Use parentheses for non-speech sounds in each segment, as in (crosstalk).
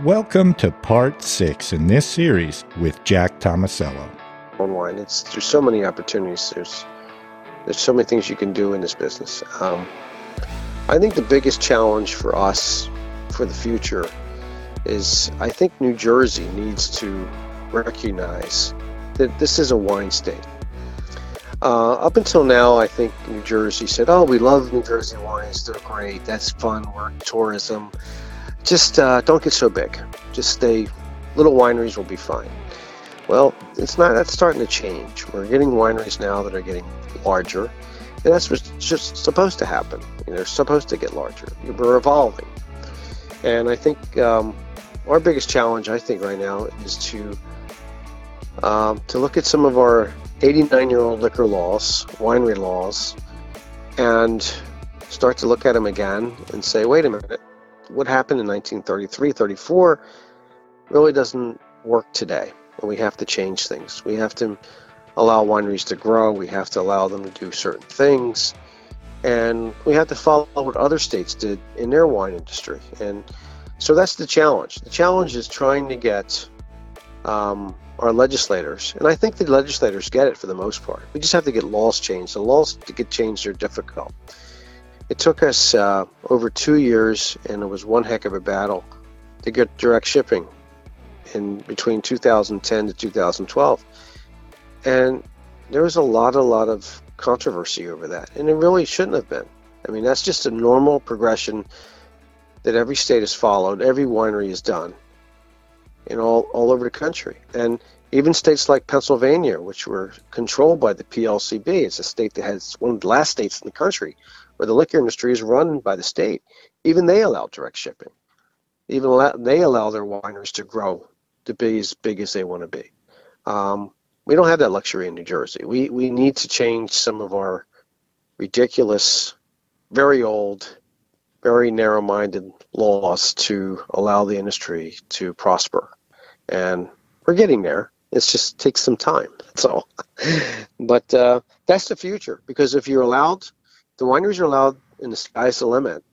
Welcome to part six in this series with Jack Tomasello. Wine, it's there's so many opportunities. There's there's so many things you can do in this business. Um, I think the biggest challenge for us for the future is I think New Jersey needs to recognize that this is a wine state. Uh, up until now, I think New Jersey said, "Oh, we love New Jersey wines; they're great. That's fun. We're tourism." Just uh, don't get so big. Just stay. Little wineries will be fine. Well, it's not. That's starting to change. We're getting wineries now that are getting larger, and that's what's just supposed to happen. You know, they're supposed to get larger. We're evolving, and I think um, our biggest challenge, I think, right now is to um, to look at some of our 89-year-old liquor laws, winery laws, and start to look at them again and say, wait a minute what happened in 1933, 34 really doesn't work today. And we have to change things. We have to allow wineries to grow. We have to allow them to do certain things. And we have to follow what other states did in their wine industry. And so that's the challenge. The challenge is trying to get um, our legislators, and I think the legislators get it for the most part. We just have to get laws changed. The laws to get changed are difficult. It took us uh, over two years, and it was one heck of a battle to get direct shipping in between 2010 to 2012. And there was a lot, a lot of controversy over that, and it really shouldn't have been. I mean, that's just a normal progression that every state has followed, every winery has done, in all, all over the country. And even states like Pennsylvania, which were controlled by the PLCB, it's a state that has one of the last states in the country where the liquor industry is run by the state, even they allow direct shipping. Even allow, they allow their wineries to grow to be as big as they want to be. Um, we don't have that luxury in New Jersey. We we need to change some of our ridiculous, very old, very narrow-minded laws to allow the industry to prosper, and we're getting there. It just takes some time. That's all. (laughs) but uh, that's the future because if you're allowed the wineries are allowed and the sky's the limit.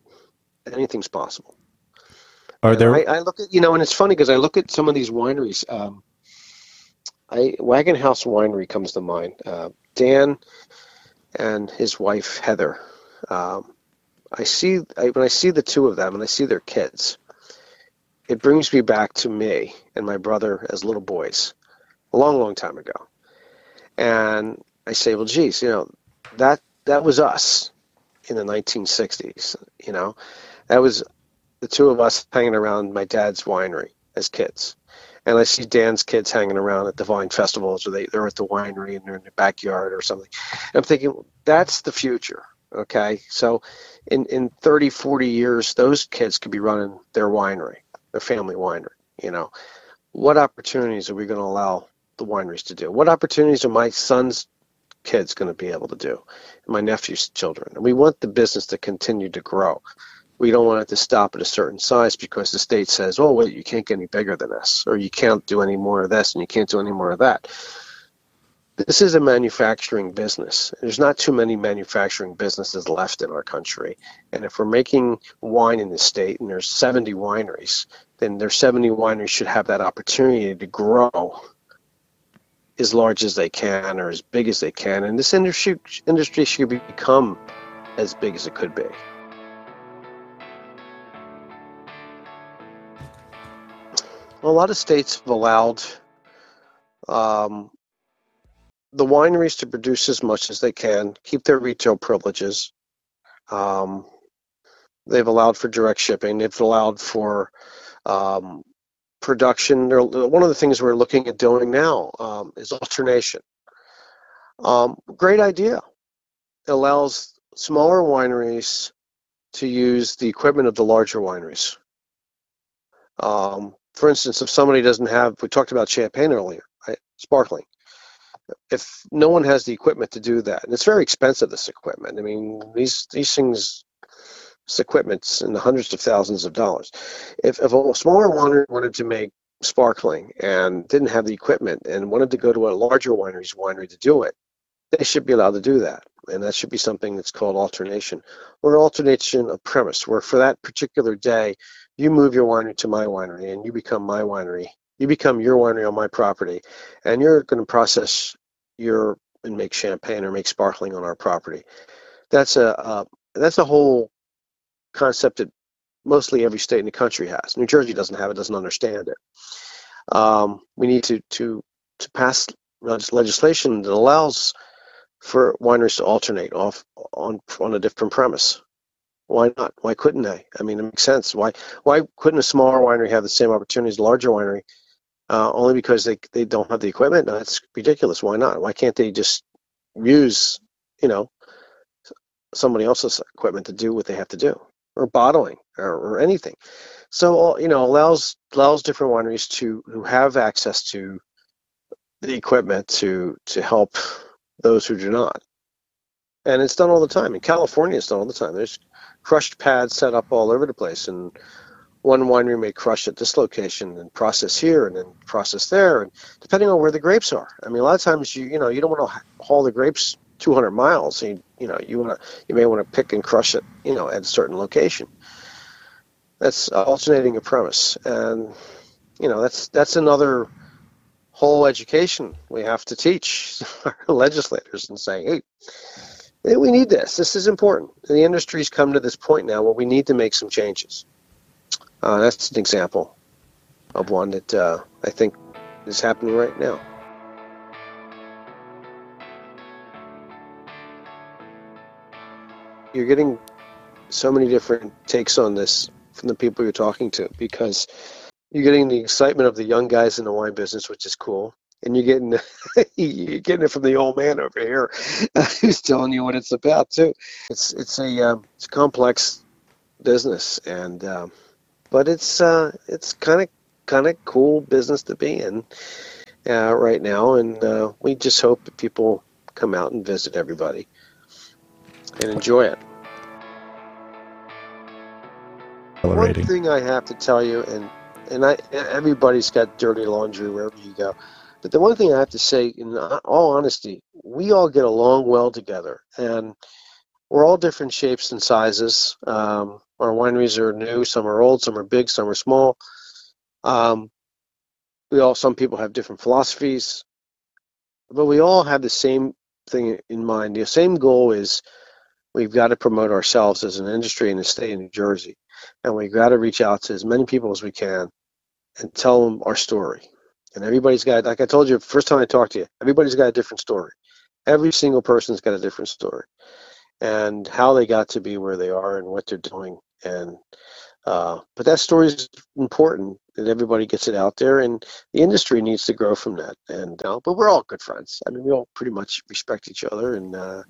Anything's possible. Are there? I, I, look at you know, and it's funny because I look at some of these wineries. Um, I Wagon House Winery comes to mind. Uh, Dan and his wife Heather. Um, I see I, when I see the two of them and I see their kids. It brings me back to me and my brother as little boys, a long, long time ago. And I say, well, geez, you know, that that was us in the 1960s. You know, that was the two of us hanging around my dad's winery as kids. And I see Dan's kids hanging around at the wine festivals, or they, they're at the winery and they're in the backyard or something. And I'm thinking, that's the future. Okay. So in, in 30, 40 years, those kids could be running their winery, their family winery. You know, what opportunities are we going to allow the wineries to do? What opportunities are my sons kids going to be able to do, my nephew's children. And we want the business to continue to grow. We don't want it to stop at a certain size because the state says, oh, wait, you can't get any bigger than this, or you can't do any more of this, and you can't do any more of that. This is a manufacturing business. There's not too many manufacturing businesses left in our country. And if we're making wine in the state and there's 70 wineries, then there's 70 wineries should have that opportunity to grow as large as they can or as big as they can, and this industry industry should become as big as it could be. Well, a lot of states have allowed um, the wineries to produce as much as they can, keep their retail privileges. Um, they've allowed for direct shipping. They've allowed for um, production. One of the things we're looking at doing now um, is alternation. Um, great idea. It allows smaller wineries to use the equipment of the larger wineries. Um, for instance, if somebody doesn't have, we talked about champagne earlier, right? sparkling. If no one has the equipment to do that, and it's very expensive, this equipment. I mean, these these things equipment's in the hundreds of thousands of dollars. If, if a smaller winery wanted to make sparkling and didn't have the equipment and wanted to go to a larger winery's winery to do it, they should be allowed to do that. And that should be something that's called alternation or alternation of premise, where for that particular day, you move your winery to my winery and you become my winery. You become your winery on my property, and you're going to process your and make champagne or make sparkling on our property. That's a uh, that's a whole concept that mostly every state in the country has. New Jersey doesn't have it, doesn't understand it. Um, we need to to to pass legislation that allows for wineries to alternate off on on a different premise. Why not? Why couldn't they? I mean, it makes sense. Why why couldn't a smaller winery have the same opportunities as a larger winery? Uh, only because they they don't have the equipment. No, that's ridiculous. Why not? Why can't they just use you know somebody else's equipment to do what they have to do, or bottling, or, or anything? So uh, you know allows allows different wineries to who have access to the equipment to to help those who do not. And it's done all the time. In California, it's done all the time. There's crushed pads set up all over the place, and one winery may crush at this location and process here and then process there, and depending on where the grapes are. I mean, a lot of times you you know you don't want to haul the grapes 200 miles. So you, you know you want to you may want to pick and crush it you know at a certain location. That's alternating a premise, and you know that's that's another whole education we have to teach (laughs) our legislators and say, hey, we need this. This is important. And the industry's come to this point now where we need to make some changes. Uh, that's an example of one that uh, I think is happening right now. You're getting so many different takes on this from the people you're talking to because you're getting the excitement of the young guys in the wine business, which is cool. And you're getting (laughs) you're getting it from the old man over here, (laughs) who's telling you what it's about too. It's it's a um, it's a complex business, and um, but it's uh, it's kind of kind of cool business to be in uh, right now, and uh, we just hope that people come out and visit everybody and enjoy it. One thing I have to tell you, and and I everybody's got dirty laundry wherever you go. But the one thing I have to say, in all honesty, we all get along well together, and we're all different shapes and sizes. Um, our wineries are new, some are old, some are big, some are small. Um, we all, some people have different philosophies, but we all have the same thing in mind. The same goal is we've got to promote ourselves as an industry in the state of New Jersey, and we've got to reach out to as many people as we can and tell them our story. And everybody's got, like I told you, first time I talked to you, everybody's got a different story. Every single person's got a different story, and how they got to be where they are and what they're doing. And uh, but that story is important that everybody gets it out there, and the industry needs to grow from that. And uh, but we're all good friends. I mean, we all pretty much respect each other and uh,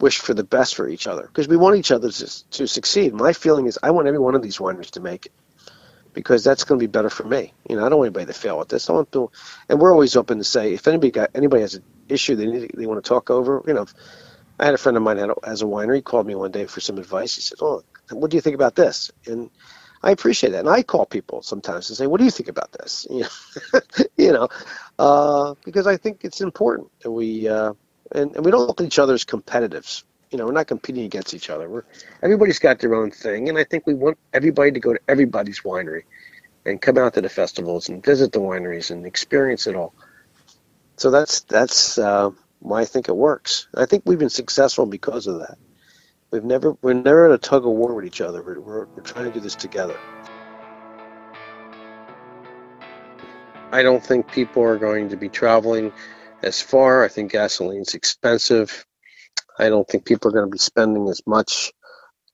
wish for the best for each other because we want each other to, to succeed. My feeling is I want every one of these wineries to make it because that's going to be better for me. You know, I don't want anybody to fail at this. I want to, and we're always open to say if anybody got anybody has an issue they need, they want to talk over. You know, I had a friend of mine had a, has a winery. He called me one day for some advice. He said, "Oh, what do you think about this?" And I appreciate that. And I call people sometimes and say, "What do you think about this?" You (laughs) know, you know, uh, because I think it's important that we uh, and, and we don't look at each other as competitives you know, we're not competing against each other. We're everybody's got their own thing, and I think we want everybody to go to everybody's winery and come out to the festivals and visit the wineries and experience it all. So that's that's uh, why I think it works. I think we've been successful because of that. We've never we're never at a tug of war with each other. We're, we're, we're trying to do this together. I don't think people are going to be traveling as far. I think gasoline's expensive. I don't think people are going to be spending as much.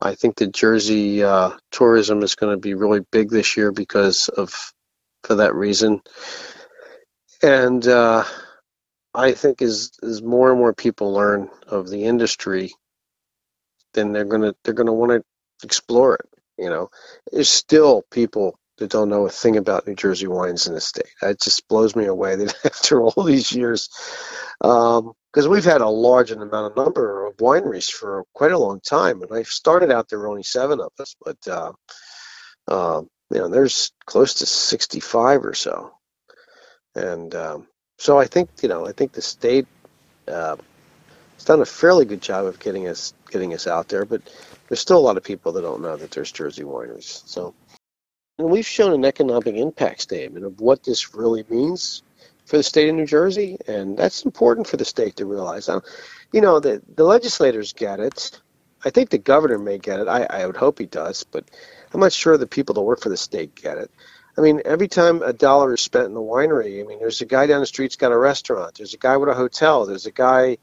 I think the Jersey uh, tourism is going to be really big this year because of for that reason. And uh, I think as as more and more people learn of the industry, then they're gonna they're gonna want to explore it. You know, there's still people that don't know a thing about New Jersey wines in the state. It just blows me away that (laughs) after all these years, um, because we've had a large amount of number of wineries for quite a long time. And I started out there were only seven of us, but uh, uh, you know, there's close to 65 or so. And um, so I think you know, I think the state uh, has done a fairly good job of getting us getting us out there, but there's still a lot of people that don't know that there's Jersey wineries. So And we've shown an economic impact statement of what this really means for the state of New Jersey, and that's important for the state to realize. You know, the, the legislators get it. I think the governor may get it. I, I would hope he does, but I'm not sure the people that work for the state get it. I mean, every time a dollar is spent in the winery, I mean, there's a guy down the street's got a restaurant. There's a guy with a hotel. There's a guy,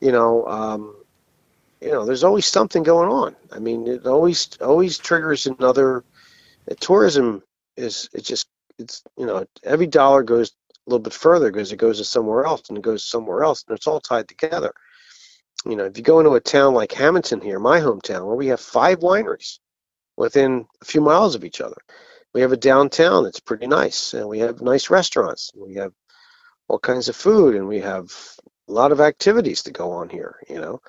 you know, um, you know, there's always something going on. I mean, it always always triggers another. Tourism is it just it's you know every dollar goes a little bit further because it goes to somewhere else and it goes somewhere else and it's all tied together. You know, if you go into a town like Hamilton here, my hometown, where we have five wineries within a few miles of each other we have a downtown that's pretty nice, and we have nice restaurants. We have all kinds of food, and we have a lot of activities to go on here. You know,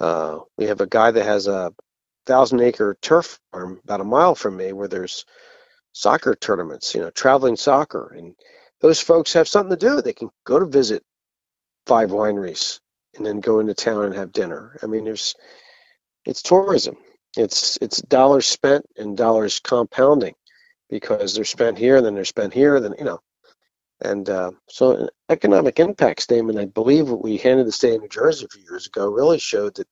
uh, we have a guy that has a thousand acre turf farm about a mile from me, where there's soccer tournaments. You know, traveling soccer, and those folks have something to do. They can go to visit five wineries and then go into town and have dinner. I mean, there's it's tourism. It's it's dollars spent and dollars compounding because they're spent here, and then they're spent here, then you know. And uh, so, an economic impact statement, I believe, what we handed the state of New Jersey a few years ago, really showed that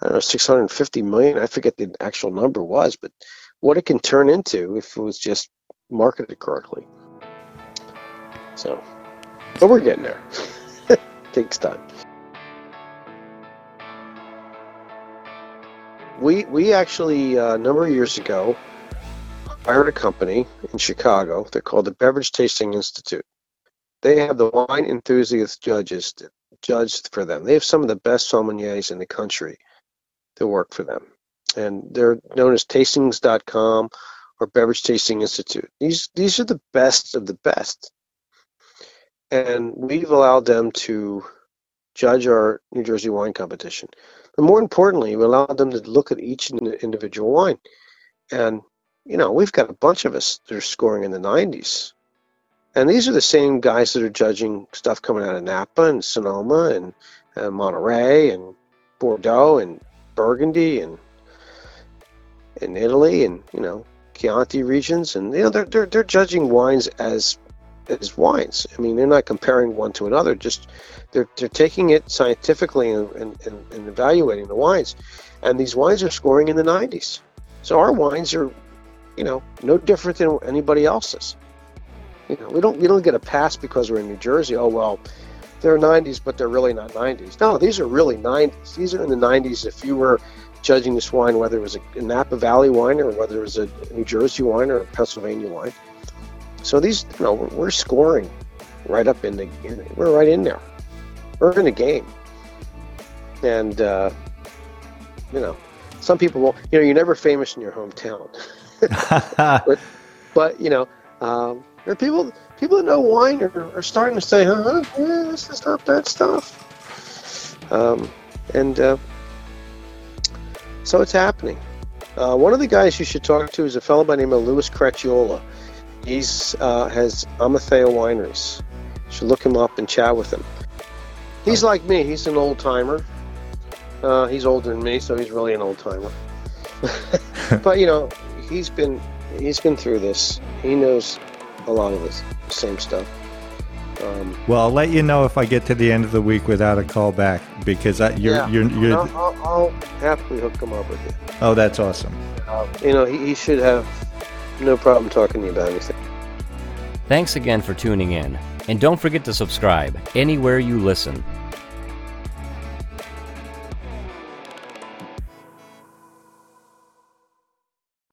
I don't know 650 million. I forget the actual number was, but what it can turn into if it was just marketed correctly. So, but we're getting there. (laughs) Takes time. We we actually uh, a number of years ago hired a company in Chicago. They're called the Beverage Tasting Institute. They have the wine enthusiast judges that judge for them. They have some of the best sommeliers in the country to work for them. And they're known as tastings.com or Beverage Tasting Institute. These these are the best of the best. And we've allowed them to judge our New Jersey wine competition. But more importantly, we allowed them to look at each individual wine. And you know, we've got a bunch of us that are scoring in the 90s. And these are the same guys that are judging stuff coming out of Napa and Sonoma and, and Monterey and Bordeaux and Burgundy and in Italy and you know Chianti regions and you know they're they're, they're judging wines as as wines. I mean they're not comparing one to another. Just they're they're taking it scientifically and, and, and evaluating the wines, and these wines are scoring in the 90s. So our wines are you know, no different than anybody else's. You know, we don't we don't get a pass because we're in New Jersey. Oh well, they're 90s, but they're really not 90s. No, these are really 90s. These are in the 90s. If you were judging this wine, whether it was a Napa Valley wine or whether it was a New Jersey wine or a Pennsylvania wine. So these, you know, we're scoring right up in the, we're right in there. We're in the game. And, uh, you know, some people will, you know, you're never famous in your hometown. (laughs) (laughs) but, but, you know, um, there are people people that know wine are, are starting to say, huh, yeah, this is not bad stuff. Um, and uh, so it's happening. Uh, one of the guys you should talk to is a fellow by the name of Louis Caracciolo. He's uh, has Amalthea Wineries. You should look him up and chat with him. He's like me. He's an old timer. Uh, he's older than me, so he's really an old timer. (laughs) but you know, he's been he's been through this. He knows a lot of this same stuff. Um, well, I'll let you know if I get to the end of the week without a call back because I, you're, yeah, you're, you're, I'll, I'll, I'll, happily hook him up with you. Oh, that's awesome. Uh, you know, he, he should have no problem talking to you about anything. Thanks again for tuning in, and don't forget to subscribe anywhere you listen.